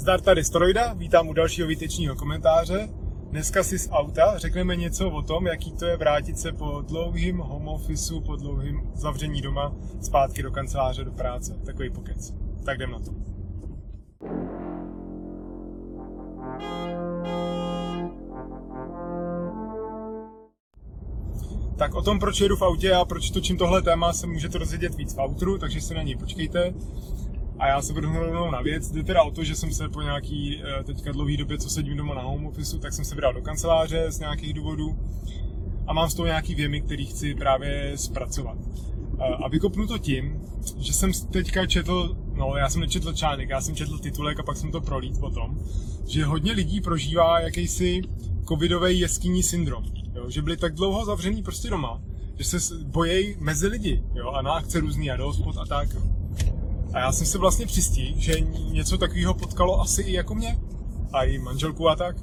Zdar tady Storojda, vítám u dalšího výtečního komentáře. Dneska si z auta řekneme něco o tom, jaký to je vrátit se po dlouhým home officeu, po dlouhým zavření doma zpátky do kanceláře, do práce. Takový pokec. Tak jdem na to. Tak o tom, proč jedu v autě a proč točím tohle téma, se můžete dozvědět víc v outru, takže se na něj počkejte. A já se budu rovnou na věc. Jde teda o to, že jsem se po nějaký eh, teďka dlouhý době, co sedím doma na home office, tak jsem se vydal do kanceláře z nějakých důvodů a mám z toho nějaký věmy, který chci právě zpracovat. Eh, a vykopnu to tím, že jsem teďka četl, no já jsem nečetl článek, já jsem četl titulek a pak jsem to prolít o tom, že hodně lidí prožívá jakýsi covidový jeskyní syndrom. Jo? Že byli tak dlouho zavřený prostě doma, že se bojejí mezi lidi jo? a na akce různý a do hospod a tak. A já jsem se vlastně přistí, že něco takového potkalo asi i jako mě. A i manželku a tak.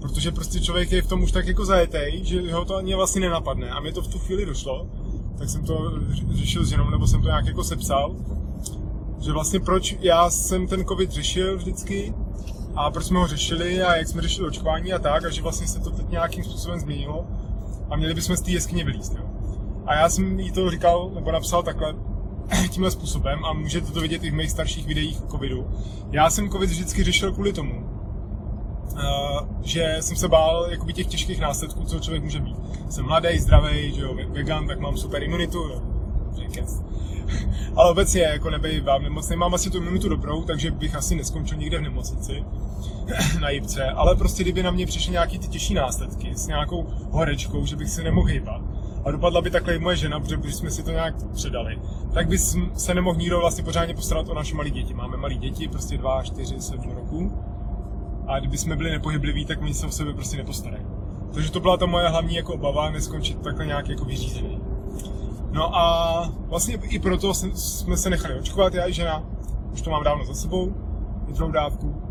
Protože prostě člověk je v tom už tak jako zajetej, že ho to ani vlastně nenapadne. A mě to v tu chvíli došlo, tak jsem to řešil s ženou, nebo jsem to nějak jako sepsal. Že vlastně proč já jsem ten covid řešil vždycky a proč jsme ho řešili a jak jsme řešili očkování a tak, a že vlastně se to teď nějakým způsobem změnilo a měli bychom z té jeskyně vylíst. Jo. A já jsem jí to říkal, nebo napsal takhle, tímhle způsobem a můžete to vidět i v mých starších videích o covidu. Já jsem covid vždycky řešil kvůli tomu, uh, že jsem se bál jakoby těch těžkých následků, co člověk může být. Jsem mladý, zdravý, že jo, vegan, tak mám super imunitu, jo. Ale obecně jako nebej vám nemocný, mám asi tu imunitu dobrou, takže bych asi neskončil nikde v nemocnici na jibce, ale prostě kdyby na mě přišly nějaký ty těžší následky s nějakou horečkou, že bych se nemohl hýbat, a dopadla by takhle i moje žena, protože když jsme si to nějak předali, tak by se nemohl nikdo vlastně pořádně postarat o naše malé děti. Máme malé děti, prostě 2, 4, 7 roků. A kdyby jsme byli nepohybliví, tak oni se o sebe prostě nepostarají. Takže to byla ta moje hlavní jako obava, neskončit takhle nějak jako vyřízený. No a vlastně i proto jsme se nechali očkovat, já i žena. Už to mám dávno za sebou, i druhou dávku.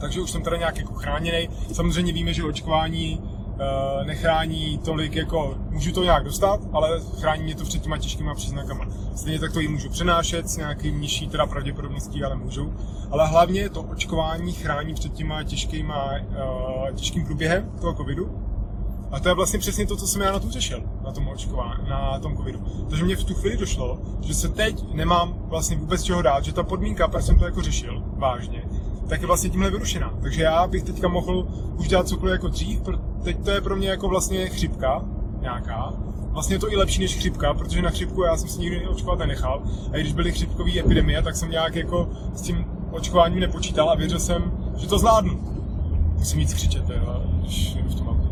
Takže už jsem teda nějak jako chráněný. Samozřejmě víme, že očkování nechrání tolik jako, můžu to nějak dostat, ale chrání mě to před těma těžkýma příznakama. Stejně tak to ji můžu přenášet s nějakým nižší teda pravděpodobností, ale můžu. Ale hlavně to očkování chrání před těma těžkýma, uh, těžkým průběhem toho covidu. A to je vlastně přesně to, co jsem já na tom řešil, na tom očkování, na tom covidu. Takže mě v tu chvíli došlo, že se teď nemám vlastně vůbec čeho dát, že ta podmínka, proč jsem to jako řešil, vážně, tak je vlastně tímhle vyrušená. Takže já bych teďka mohl už dělat cokoliv jako dřív, teď to je pro mě jako vlastně chřipka nějaká. Vlastně je to i lepší než chřipka, protože na chřipku já jsem si nikdy očkovat nenechal. A když byly chřipkové epidemie, tak jsem nějak jako s tím očkováním nepočítal a věřil jsem, že to zvládnu. Musím víc křičet, když v tom mám.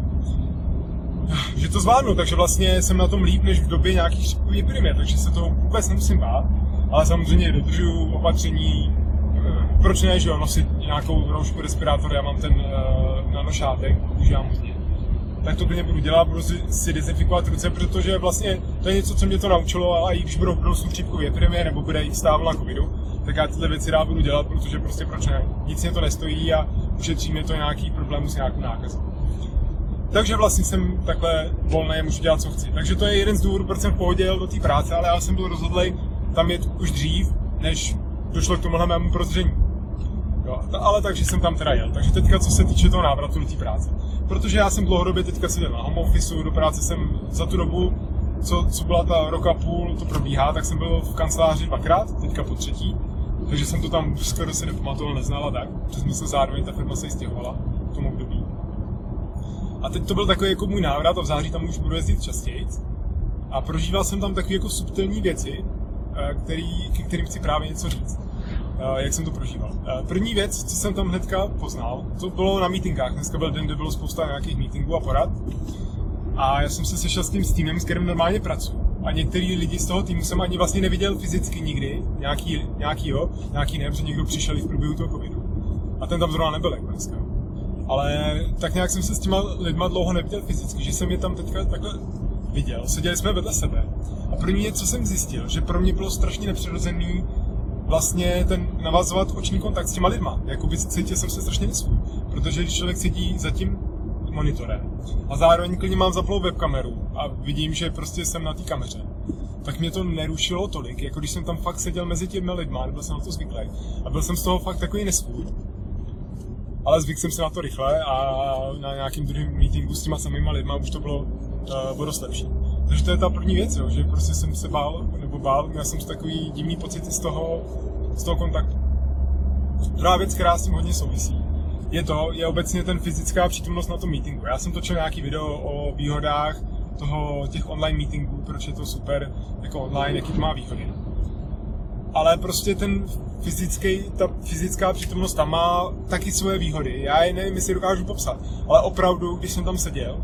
Že to zvládnu, takže vlastně jsem na tom líp než v době nějakých chřipkových epidemie, takže se to vůbec nemusím bát. Ale samozřejmě dodržuju opatření, proč ne, že jo, nosit nějakou roušku, respirátor, já mám ten uh, nanošátek, používám hodně. Tak to plně budu dělat, budu si, si dezinfikovat ruce, protože vlastně to je něco, co mě to naučilo a i když budou budoucnu chřipkový epidemie nebo bude jít stávo na covidu, tak já tyhle věci rád budu dělat, protože prostě proč ne, nic mě to nestojí a ušetří mě to nějaký problém s nějakou nákazou. Takže vlastně jsem takhle volný, můžu dělat, co chci. Takže to je jeden z důvodů, proč jsem v pohodě do té práce, ale já jsem byl rozhodlý tam jet už dřív, než došlo k tomuhle mému prozření. Jo, ale takže jsem tam teda jel. Takže teďka, co se týče toho návratu do té práce. Protože já jsem dlouhodobě teďka seděl na home office, do práce jsem za tu dobu, co, co byla ta rok a půl, to probíhá, tak jsem byl v kanceláři dvakrát, teďka po třetí. Takže jsem to tam skoro se nepamatoval, neznal a tak. Protože jsme se zároveň, ta firma se stěhovala v tom období. A teď to byl takový jako můj návrat a v září tam už budu jezdit častěji. A prožíval jsem tam takové jako subtilní věci, eh, který, ke kterým chci právě něco říct. Eh, jak jsem to prožíval. Eh, první věc, co jsem tam hnedka poznal, to bylo na meetingách. Dneska byl den, kde bylo spousta nějakých meetingů a porad. A já jsem se sešel s tím s týmem, s kterým normálně pracuji. A některý lidi z toho týmu jsem ani vlastně neviděl fyzicky nikdy, nějaký, nějaký jo, nějaký ne, protože někdo přišel i v průběhu toho covidu. A ten tam zrovna nebyl jako dneska. Ale tak nějak jsem se s těma lidma dlouho neviděl fyzicky, že jsem je tam teďka takhle viděl. Seděli jsme vedle sebe. A první, co jsem zjistil, že pro mě bylo strašně nepřirozený vlastně ten navazovat oční kontakt s těma lidma. Jakoby cítil jsem se strašně nesvůj. Protože když člověk sedí za tím monitorem a zároveň klidně mám zaplou webkameru a vidím, že prostě jsem na té kameře, tak mě to nerušilo tolik, jako když jsem tam fakt seděl mezi těmi lidma, byl jsem na to zvyklý a byl jsem z toho fakt takový nesvůj. Ale zvyk jsem se na to rychle a na nějakým druhém meetingu s těma samýma lidma už to bylo, uh, bylo dost lepší. Takže to je ta první věc, jo, že prostě jsem se bál, bál, měl jsem takový divný pocity z toho, z toho kontaktu. Druhá věc, která s tím hodně souvisí, je to, je obecně ten fyzická přítomnost na tom meetingu. Já jsem točil nějaký video o výhodách toho, těch online meetingů, proč je to super jako online, jaký to má výhody. Ale prostě ten fyzický, ta fyzická přítomnost tam má taky svoje výhody. Já je nevím, jestli dokážu popsat, ale opravdu, když jsem tam seděl,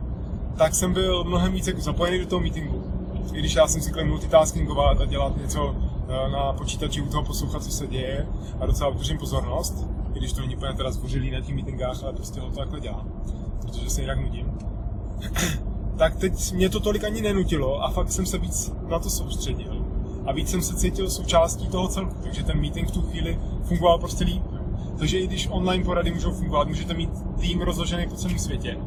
tak jsem byl mnohem více jako zapojený do toho meetingu. I když já jsem si multitaskingovat a dělat něco eh, na počítači u toho poslouchat, co se děje a docela udržím pozornost, i když to není úplně teda zvořilý na těch meetingách, ale prostě ho to takhle dělám, protože se jinak nudím. tak teď mě to tolik ani nenutilo a fakt jsem se víc na to soustředil a víc jsem se cítil součástí toho celku, takže ten meeting v tu chvíli fungoval prostě líp. Takže i když online porady můžou fungovat, můžete mít tým rozložený po celém světě,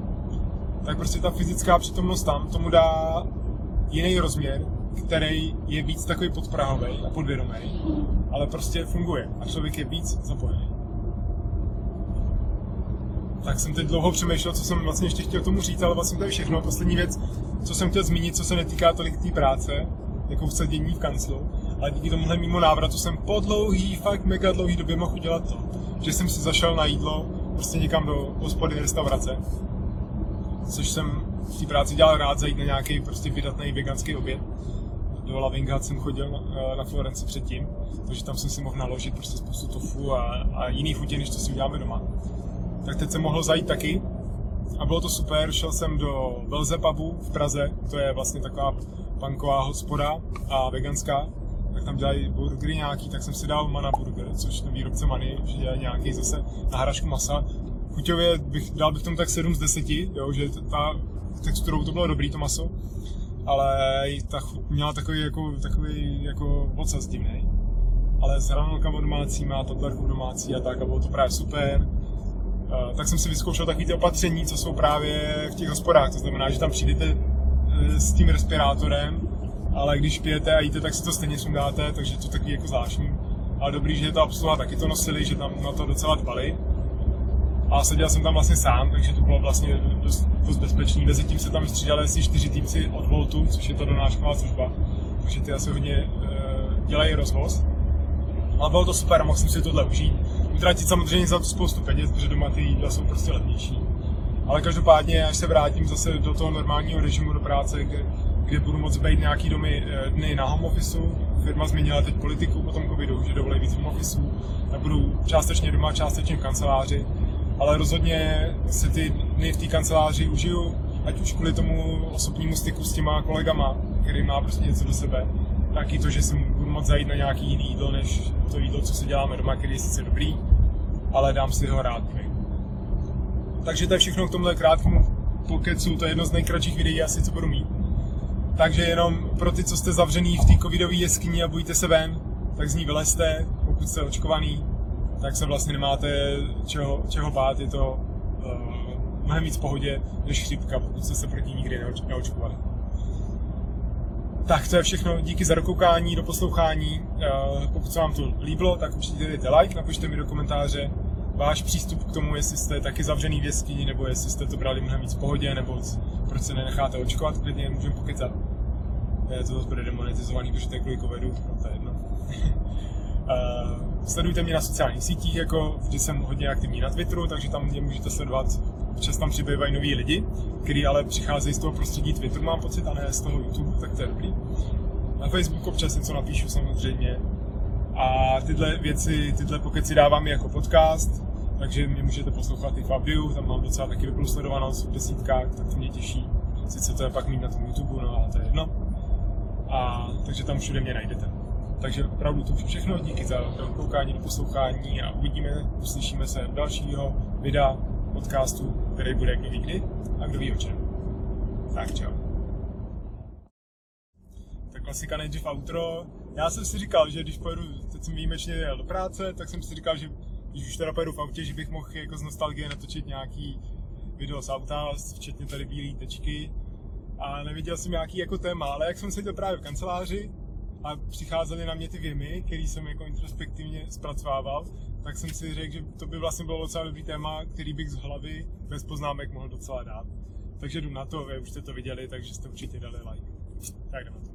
tak prostě ta fyzická přítomnost tam tomu dá jiný rozměr, který je víc takový podprahový a podvědomý, ale prostě funguje a člověk je víc zapojený. Tak jsem teď dlouho přemýšlel, co jsem vlastně ještě chtěl tomu říct, ale vlastně to je všechno. Poslední věc, co jsem chtěl zmínit, co se netýká tolik té práce, jako v sedění v kanclu, ale díky tomuhle mimo návratu jsem po dlouhý, fakt mega dlouhý době mohl udělat to, že jsem si zašel na jídlo prostě někam do hospody, restaurace, což jsem v té práci dělal rád, zajít na nějaký prostě vydatný veganský oběd. Do Lavinga jsem chodil na, na Florenci předtím, takže tam jsem si mohl naložit prostě spoustu tofu a, a jiný chutě, než to si uděláme doma. Tak teď jsem mohl zajít taky a bylo to super. Šel jsem do Velze Pubu v Praze, to je vlastně taková punková hospoda a veganská, tak tam dělají burgery nějaký, tak jsem si dal Mana Burger, což ten výrobce Many, že dělají nějaký zase nahražku masa. Chuťově bych, dal bych tomu tak 7 z 10, jo, že ta texturou to bylo dobrý to maso, ale ta chuť měla takový jako, takový jako ocas divný. Ale s hranolkama domácíma, totlerkou domácí a tak a bylo to právě super. Tak jsem si vyzkoušel takové ty opatření, co jsou právě v těch hospodách. To znamená, že tam přijdete Eh, s tím respirátorem, ale když pijete a jíte, tak si to stejně sundáte, takže to taky jako zvláštní. Ale dobrý, že to obsluha taky to nosili, že tam na to docela dbali. A seděl jsem tam vlastně sám, takže to bylo vlastně dost, dost bezpečný. Mezi tím se tam střídali asi čtyři týpci od Voltu, což je ta donášková služba. Takže ty asi hodně e, dělají rozvoz. Ale bylo to super, mohl jsem si tohle užít. Utratit samozřejmě za to spoustu peněz, protože doma ty jídla jsou prostě levnější. Ale každopádně, až se vrátím zase do toho normálního režimu do práce, kde, kde budu moct být nějaký domy, eh, dny na home office, firma změnila teď politiku po tom covidu, že dovolí víc home office, tak budu částečně doma, částečně v kanceláři, ale rozhodně si ty dny v té kanceláři užiju, ať už kvůli tomu osobnímu styku s těma kolegama, který má prostě něco do sebe, tak i to, že si budu moct zajít na nějaký jiný jídlo, než to jídlo, co si děláme doma, který je sice dobrý, ale dám si ho rád. Takže to je všechno k tomuhle krátkému pokecu, to je jedno z nejkratších videí asi, co budu mít. Takže jenom pro ty, co jste zavřený v té covidové jeskyni a bojíte se ven, tak z ní vylezte, pokud jste očkovaný, tak se vlastně nemáte čeho, čeho bát, je to uh, mnohem víc v pohodě než chřipka, pokud jste se proti nikdy neoč, neočkovali. Tak to je všechno, díky za dokoukání, do poslouchání. Uh, pokud se vám to líbilo, tak určitě dejte like, napište mi do komentáře, váš přístup k tomu, jestli jste taky zavřený v jeskyni, nebo jestli jste to brali mnohem víc v pohodě, nebo proč se nenecháte očkovat, klidně můžeme pokecat. Je to zase bude demonetizovaný, protože to je kvůli covidu, no to je jedno. uh, sledujte mě na sociálních sítích, jako vždy jsem hodně aktivní na Twitteru, takže tam mě můžete sledovat. Občas tam přibývají noví lidi, kteří ale přicházejí z toho prostředí Twitteru, mám pocit, a ne z toho YouTube, tak to je dobrý. Na Facebooku občas něco napíšu samozřejmě. A tyhle věci, tyhle pokeci dávám jako podcast, takže mě můžete poslouchat i v tam mám docela taky dobrou sledovanost v desítkách, tak to mě těší. Sice to je pak mít na tom YouTube, no ale to je jedno. A, takže tam všude mě najdete. Takže opravdu to všechno, díky za koukání, poslouchání a uvidíme, uslyšíme se v dalšího videa, podcastu, který bude kdo ví kdy a kdo ví o čem. Tak čau. Tak klasika nejdřív outro. Já jsem si říkal, že když pojedu, teď jsem výjimečně jel do práce, tak jsem si říkal, že když už teda pojedu v autě, že bych mohl jako z nostalgie natočit nějaký video z auta, včetně tady bílé tečky. A neviděl jsem nějaký jako téma, ale jak jsem seděl právě v kanceláři, a přicházely na mě ty věmy, který jsem jako introspektivně zpracovával, tak jsem si řekl, že to by vlastně bylo docela dobrý téma, který bych z hlavy bez poznámek mohl docela dát. Takže jdu na to, vy už jste to viděli, takže jste určitě dali like. Tak jdeme.